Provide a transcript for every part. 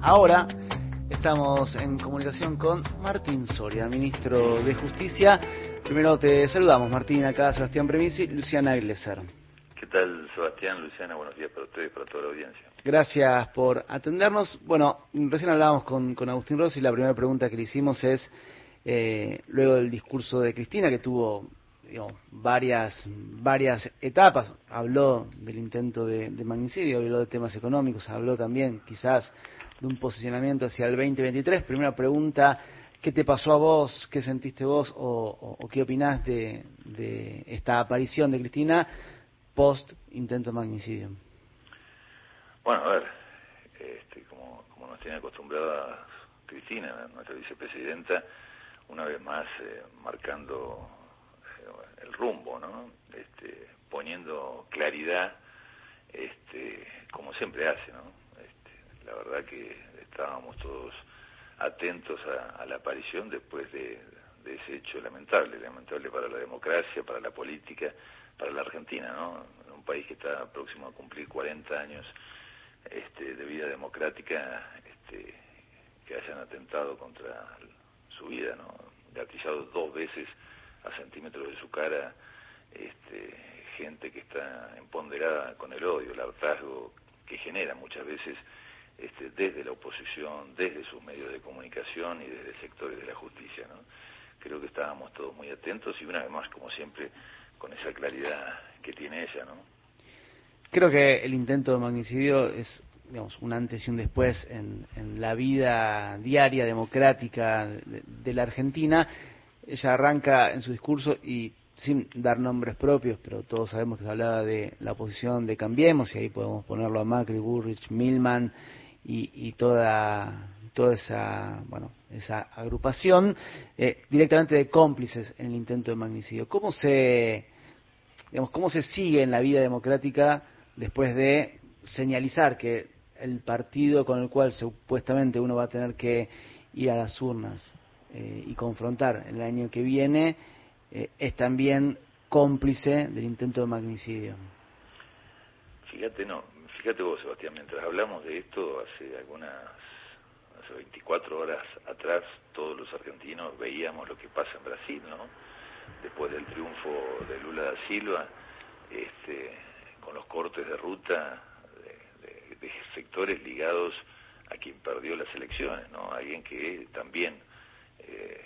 Ahora estamos en comunicación con Martín Soria, ministro de Justicia. Primero te saludamos, Martín, acá Sebastián Premisi, Luciana Iglesias. ¿Qué tal, Sebastián, Luciana? Buenos días para ustedes y para toda la audiencia. Gracias por atendernos. Bueno, recién hablábamos con, con Agustín Rossi, la primera pregunta que le hicimos es, eh, luego del discurso de Cristina, que tuvo varias, varias etapas. Habló del intento de, magnicidio, habló de temas económicos, habló también quizás de un posicionamiento hacia el 2023. Primera pregunta, ¿qué te pasó a vos? ¿Qué sentiste vos? ¿O, qué opinás de, esta aparición de Cristina post intento de magnicidio? Bueno, a ver, este, como, como nos tiene acostumbrada Cristina, nuestra vicepresidenta, una vez más eh, marcando el rumbo, ¿no? Este, poniendo claridad, este, como siempre hace, ¿no? Este, la verdad que estábamos todos atentos a, la aparición después de, ese hecho lamentable, lamentable para la democracia, para la política, para la Argentina, ¿no? Un país que está próximo a cumplir 40 años este, de vida democrática, este, que hayan atentado contra su vida, ¿no? Gatillado dos veces centímetros de su cara este, gente que está empoderada con el odio, el hartazgo que genera muchas veces este, desde la oposición, desde sus medios de comunicación y desde sectores de la justicia. ¿no? Creo que estábamos todos muy atentos y una vez más, como siempre, con esa claridad que tiene ella. ¿no? Creo que el intento de magnicidio es digamos, un antes y un después en, la vida diaria democrática de la Argentina ella arranca en su discurso y sin dar nombres propios, pero todos sabemos que se hablaba de la oposición de Cambiemos, y ahí podemos ponerlo a Macri, Burrich, Milman y, toda, toda esa, bueno, esa agrupación, eh, directamente de cómplices en el intento de magnicidio. ¿Cómo se, digamos, cómo se sigue en la vida democrática después de señalizar que el partido con el cual supuestamente uno va a tener que ir a las urnas eh, y confrontar el año que viene, eh, es también cómplice del intento de magnicidio. Fíjate, no, fíjate vos, Sebastián, mientras hablamos de esto, hace algunas, hace 24 horas atrás, todos los argentinos veíamos lo que pasa en Brasil, ¿no? Después del triunfo de Lula da Silva, este, con los cortes de ruta de, de sectores ligados a quien perdió las elecciones, ¿no? Alguien que también eh,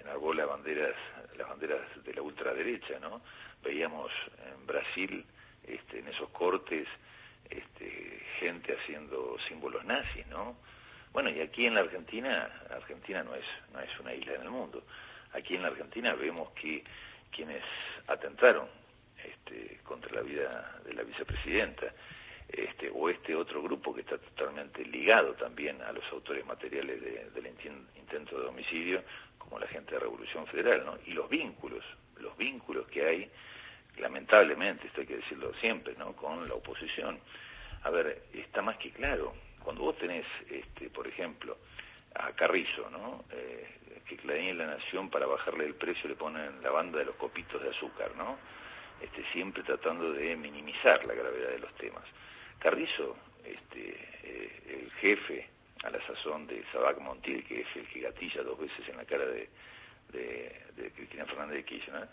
enargó las banderas, las banderas de la ultraderecha, ¿no? Veíamos en Brasil, este, en esos cortes, este, gente haciendo símbolos nazis, ¿no? Bueno, y aquí en la Argentina, Argentina no es, no es una isla en el mundo. Aquí en la Argentina vemos que quienes atentaron este, contra la vida de la vicepresidenta, este, o este otro grupo que está totalmente ligado también a los autores materiales del intento de homicidio, como la gente de Revolución Federal, ¿no? Y los vínculos, los vínculos que hay, lamentablemente, esto hay que decirlo siempre, ¿no? Con la oposición. A ver, está más que claro, cuando vos tenés, este, por ejemplo, a Carrizo, ¿no? Eh, que Clarín en la Nación para bajarle el precio le ponen la banda de los copitos de azúcar, ¿no? Este, siempre tratando de minimizar la gravedad de los temas. Carrizo, este, eh, el jefe a la sazón de Sabac Montiel, que es el que gatilla dos veces en la cara de, de, Cristina Fernández de Kirchner,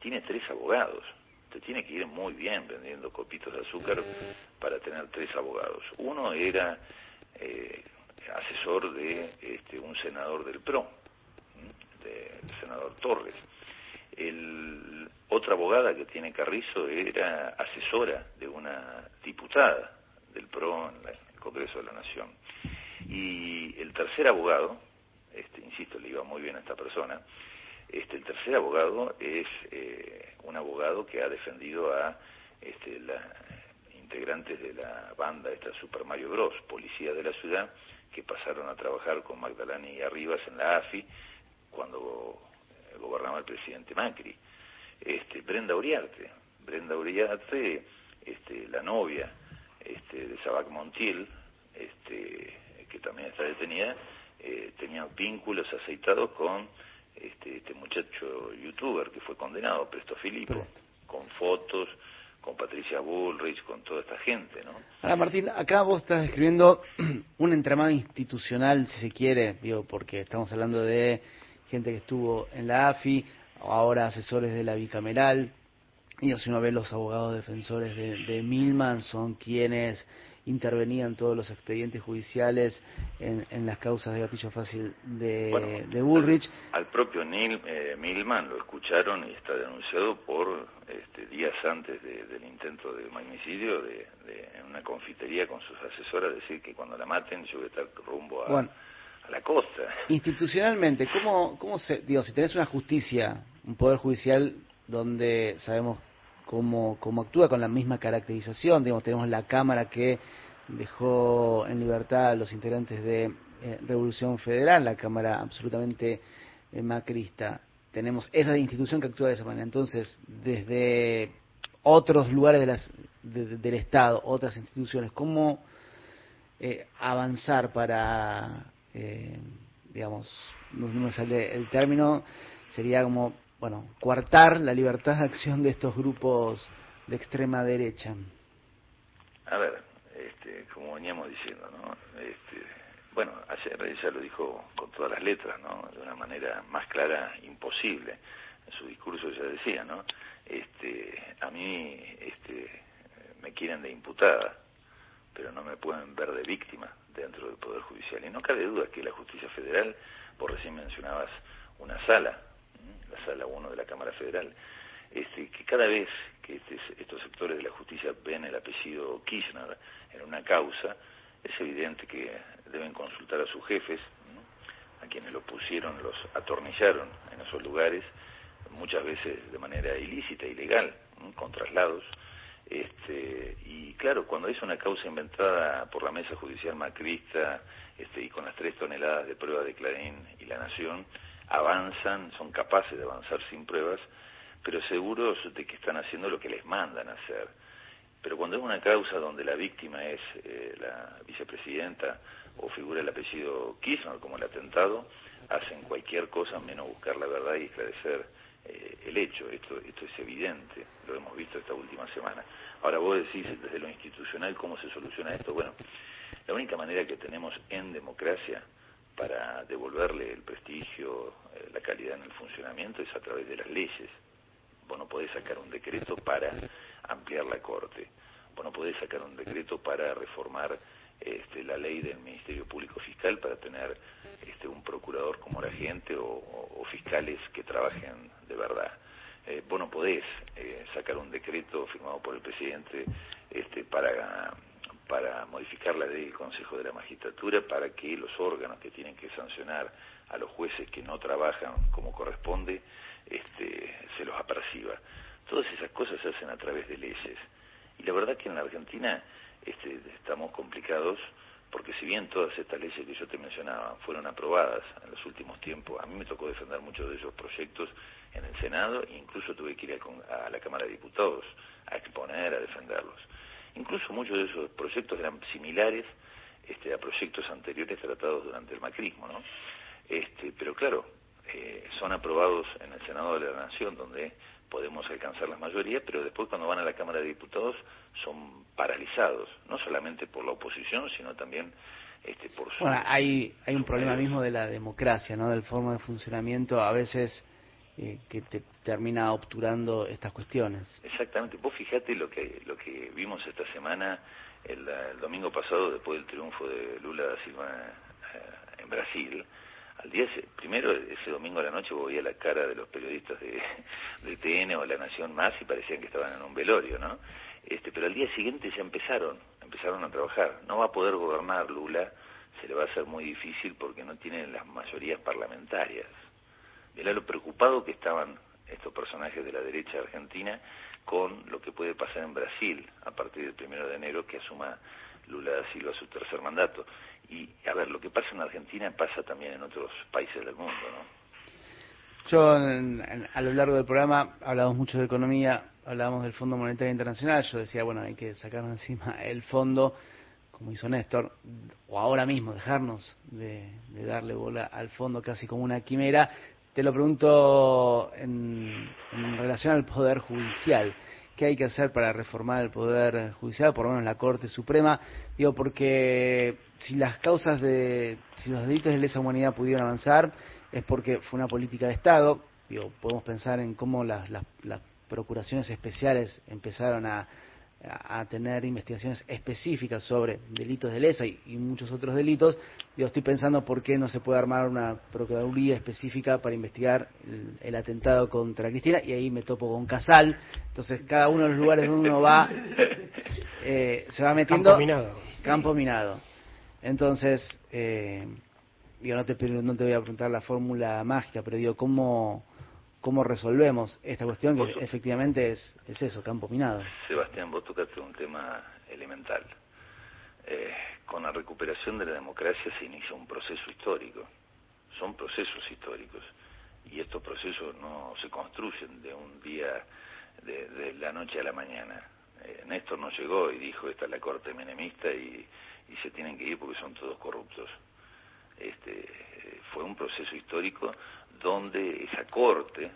tiene tres abogados. Usted tiene que ir muy bien vendiendo copitos de azúcar para tener tres abogados. Uno era eh, asesor de este, un senador del PRO, del senador Torres. El, otra abogada que tiene Carrizo era asesora de una diputada del PRO en el Congreso de la Nación. Y el tercer abogado, este, insisto, le iba muy bien a esta persona, este, el tercer abogado es eh, un abogado que ha defendido a este, la, integrantes de la banda, esta Super Mario Bros, policía de la ciudad, que pasaron a trabajar con Magdalena y Arribas en la AFI cuando gobernaba el presidente Macri. Este, Brenda Uriarte, Brenda Uriarte, este, la novia este, de Sabac Montiel, este, que también está detenida, eh, tenía vínculos aceitados con este, este muchacho youtuber que fue condenado, Presto Filipo, con fotos, con Patricia Bullrich, con toda esta gente, ¿no? Ahora, Martín, acá vos estás describiendo un entramado institucional, si se quiere, digo, porque estamos hablando de gente que estuvo en la AFI, ahora asesores de la bicameral, y si uno ve los abogados defensores de, de Milman, son quienes intervenían todos los expedientes judiciales en, las causas de gatillo fácil de, de Bullrich. Al, propio Neil eh, Milman lo escucharon y está denunciado por este, días antes del intento de magnicidio de, en una confitería con sus asesoras decir que cuando la maten yo voy a estar rumbo a, a la costa. Institucionalmente, ¿cómo, cómo se, digo, si tenés una justicia, un poder judicial donde sabemos cómo, cómo actúa con la misma caracterización. Digamos, tenemos la Cámara que dejó en libertad a los integrantes de eh, Revolución Federal, la Cámara absolutamente eh, macrista. Tenemos esa institución que actúa de esa manera. Entonces, desde otros lugares de las, del Estado, otras instituciones, ¿cómo eh, avanzar para, digamos, no me sale el término, sería como bueno, coartar la libertad de acción de estos grupos de extrema derecha? A ver, este, como veníamos diciendo, ¿no? Este, bueno, ayer ella lo dijo con todas las letras, ¿no? De una manera más clara imposible. En su discurso ella decía, ¿no? Este, a mí este, me quieren de imputada, pero no me pueden ver de víctima dentro del Poder Judicial. Y no cabe duda que la justicia federal, por recién mencionabas una sala, la sala 1 de la Cámara Federal, este, que cada vez que este, estos sectores de la justicia ven el apellido Kirchner en una causa, es evidente que deben consultar a sus jefes, a quienes lo pusieron, los atornillaron en esos lugares, muchas veces de manera ilícita, ilegal, con traslados. Este, y claro, cuando es una causa inventada por la mesa judicial macrista este, y con las tres toneladas de pruebas de Clarín y La Nación, avanzan, son capaces de avanzar sin pruebas, pero seguros de que están haciendo lo que les mandan hacer. Pero cuando es una causa donde la víctima es eh, la vicepresidenta o figura el apellido Kirchner, como el atentado, hacen cualquier cosa menos buscar la verdad y esclarecer eh, el hecho. Esto, esto es evidente, lo hemos visto esta última semana. Ahora vos decís desde lo institucional cómo se soluciona esto. Bueno, la única manera que tenemos en democracia para devolverle el prestigio, eh, la calidad en el funcionamiento es a través de las leyes. Vos no podés sacar un decreto para ampliar la Corte. Vos no podés sacar un decreto para reformar este, la ley del Ministerio Público Fiscal para tener este, un procurador como la gente o, fiscales que trabajen de verdad. Eh, vos no podés eh, sacar un decreto firmado por el presidente este, para para modificar la ley del Consejo de la Magistratura para que los órganos que tienen que sancionar a los jueces que no trabajan como corresponde este, se los aperciba. Todas esas cosas se hacen a través de leyes. Y la verdad que en la Argentina este, estamos complicados porque si bien todas estas leyes que yo te mencionaba fueron aprobadas en los últimos tiempos, a mí me tocó defender muchos de esos proyectos en el Senado e incluso tuve que ir a la Cámara de Diputados a exponer, a defenderlos. Incluso muchos de esos proyectos eran similares este, a proyectos anteriores tratados durante el macrismo, ¿no? Este, pero claro, eh, son aprobados en el Senado de la Nación, donde podemos alcanzar la mayoría, pero después cuando van a la Cámara de Diputados son paralizados, no solamente por la oposición, sino también este, por su... Bueno, hay, hay un problema mismo de la democracia, ¿no? Del forma de funcionamiento. A veces eh, que te termina obturando estas cuestiones. Exactamente. Vos fijate lo que, lo que vimos esta semana, el, domingo pasado, después del triunfo de Lula da Silva eh, en Brasil. Al día, primero, ese domingo a la noche vos veías la cara de los periodistas de, de TN o La Nación Más y parecían que estaban en un velorio, ¿no? Este, pero al día siguiente ya empezaron, empezaron a trabajar. No va a poder gobernar Lula, se le va a hacer muy difícil porque no tiene las mayorías parlamentarias. Mirá lo preocupado que estaban estos personajes de la derecha argentina con lo que puede pasar en Brasil a partir del primero de enero que asuma Lula da Silva su tercer mandato. Y a ver, lo que pasa en Argentina pasa también en otros países del mundo, ¿no? Yo a lo largo del programa hablamos mucho de economía, hablábamos del Fondo Monetario Internacional, yo decía, bueno, hay que sacarnos encima el fondo, como hizo Néstor, o ahora mismo dejarnos de darle bola al fondo casi como una quimera, te lo pregunto en, relación al Poder Judicial. Qué hay que hacer para reformar el Poder Judicial, por lo menos la Corte Suprema. Digo, porque si las causas de, si los delitos de lesa humanidad pudieron avanzar, es porque fue una política de Estado. Digo, podemos pensar en cómo las, las, las procuraciones especiales empezaron a, a tener investigaciones específicas sobre delitos de lesa y, muchos otros delitos, yo estoy pensando por qué no se puede armar una procuraduría específica para investigar el, atentado contra Cristina y ahí me topo con Casal, entonces cada uno de los lugares donde uno va eh, se va metiendo campo minado, campo minado. entonces eh, digo no te no te voy a preguntar la fórmula mágica pero digo cómo cómo resolvemos esta cuestión que efectivamente es, es eso, campo minado. Sebastián, vos tocaste un tema elemental. Eh, con la recuperación de la democracia se inicia un proceso histórico. Son procesos históricos. Y estos procesos no se construyen de un día, de, la noche a la mañana. Eh, Néstor no llegó y dijo, esta es la corte menemista y, y se tienen que ir porque son todos corruptos. Este, fue un proceso histórico donde esa corte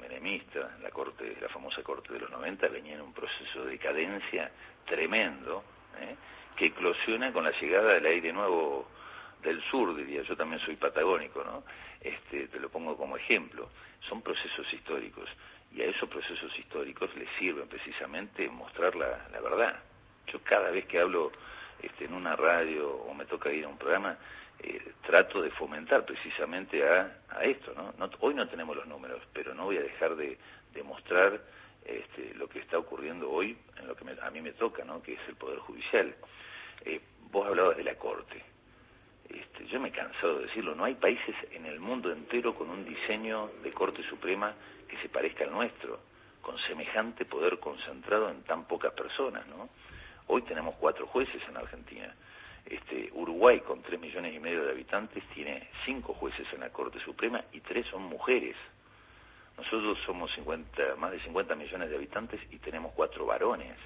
menemista, la corte, la famosa corte de los 90, venía en un proceso de decadencia tremendo, ¿eh? que eclosiona con la llegada del aire nuevo del sur, diría, yo también soy patagónico, ¿no? Este, te lo pongo como ejemplo. Son procesos históricos y a esos procesos históricos les sirven precisamente mostrar la, la verdad. Yo cada vez que hablo este, en una radio o me toca ir a un programa, eh, trato de fomentar precisamente a, a esto. ¿no? Hoy no tenemos los números, pero no voy a dejar de, de mostrar este, lo que está ocurriendo hoy en lo que a mí me toca, ¿no? que es el Poder Judicial. Eh, vos hablabas de la Corte. Este, yo me he cansado de decirlo, no hay países en el mundo entero con un diseño de Corte Suprema que se parezca al nuestro, con semejante poder concentrado en tan pocas personas. ¿no? Hoy tenemos cuatro jueces en Argentina. Este, Uruguay, con 3 millones y medio de habitantes, tiene 5 jueces en la Corte Suprema y 3 son mujeres. Nosotros somos 50, más de 50 millones de habitantes y tenemos 4 varones.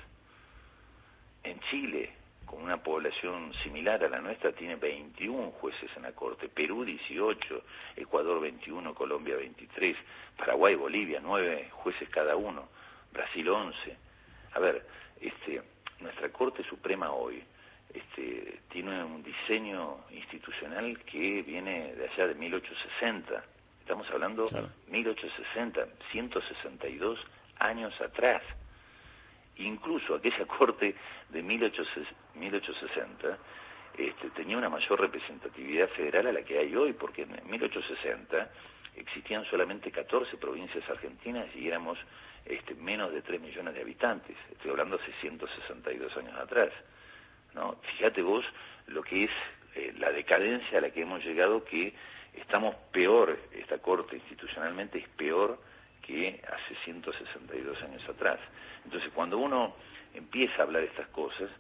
En Chile, con una población similar a la nuestra, tiene 21 jueces en la Corte, Perú 18, Ecuador 21, Colombia 23, Paraguay, Bolivia 9 jueces cada uno, Brasil 11. A ver, este, nuestra Corte Suprema hoy este, tiene un diseño institucional que viene de allá de 1860. Estamos hablando de 1860, 162 años atrás. Incluso aquella corte de 1860 este, tenía una mayor representatividad federal a la que hay hoy, porque en 1860 existían solamente 14 provincias argentinas y éramos este, menos de 3 millones de habitantes. Estoy hablando hace 162 años atrás. ¿No? Fíjate vos lo que es eh, la decadencia a la que hemos llegado, que estamos peor, esta Corte institucionalmente es peor que hace 162 años atrás. Entonces, cuando uno empieza a hablar de estas cosas,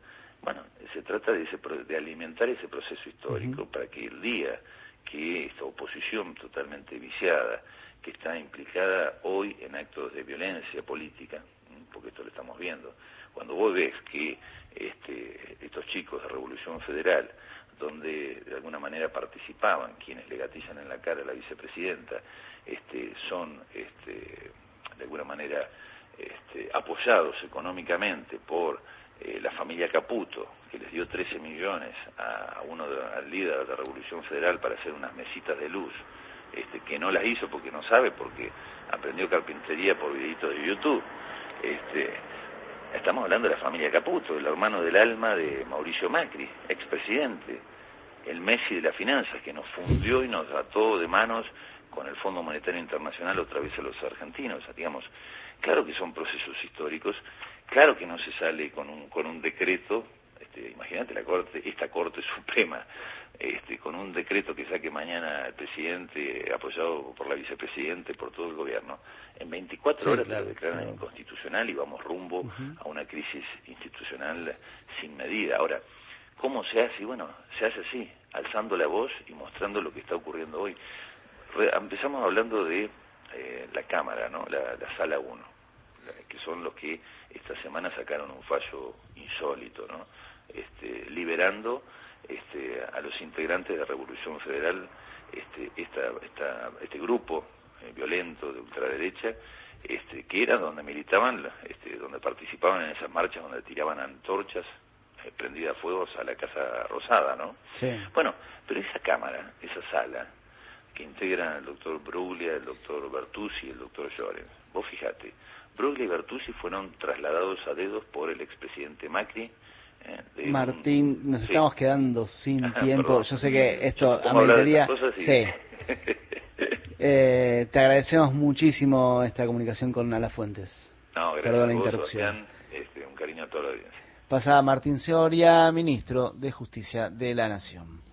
bueno, se trata de, ese, de alimentar ese proceso histórico para que el día que esta oposición totalmente viciada, que está implicada hoy en actos de violencia política, porque esto lo estamos viendo, cuando vos ves que este, estos chicos de Revolución Federal, donde de alguna manera participaban quienes le gatillan en la cara a la vicepresidenta, este, son este, de alguna manera este, apoyados económicamente por eh, la familia Caputo, que les dio 13 millones a, uno al líder de la Revolución Federal para hacer unas mesitas de luz, este, que no las hizo porque no sabe, porque aprendió carpintería por videitos de YouTube. Este, Estamos hablando de la familia Caputo, el hermano del alma de Mauricio Macri, expresidente, el Messi de las finanzas, que nos fundió y nos ató de manos con el Fondo Monetario Internacional otra vez a los argentinos. digamos, claro que son procesos históricos, claro que no se sale con un, con un decreto, este, imagínate la corte, esta Corte Suprema este, con un decreto que saque mañana el presidente, apoyado por la vicepresidente, por todo el gobierno, en 24 horas lo declaran inconstitucional y vamos rumbo a una crisis institucional sin medida. Ahora, ¿cómo se hace? Bueno, se hace así, alzando la voz y mostrando lo que está ocurriendo hoy. empezamos hablando de eh, la Cámara, ¿no? la, la Sala 1, que son los que esta semana sacaron un fallo insólito, ¿no? Este, liberando este, a los integrantes de la Revolución Federal, este, esta, este grupo eh, violento de ultraderecha, este, que era donde militaban, este, donde participaban en esas marchas, donde tiraban antorchas eh, prendidas a fuegos a la Casa Rosada, ¿no? Sí. Bueno, pero esa cámara, esa sala, que integran el doctor Bruglia, el doctor Bertuzzi y el doctor Llorens, vos fijate, Bruglia y Bertuzzi fueron trasladados a dedos por el expresidente Macri, eh, Martín, nos estamos quedando sin tiempo. Yo sé que esto ameritaría. Sí. eh, te agradecemos muchísimo esta comunicación con Ala Fuentes. No, gracias Perdón la interrupción. Este, un cariño a toda la audiencia. Pasaba Martín Soria, ministro de Justicia de la Nación.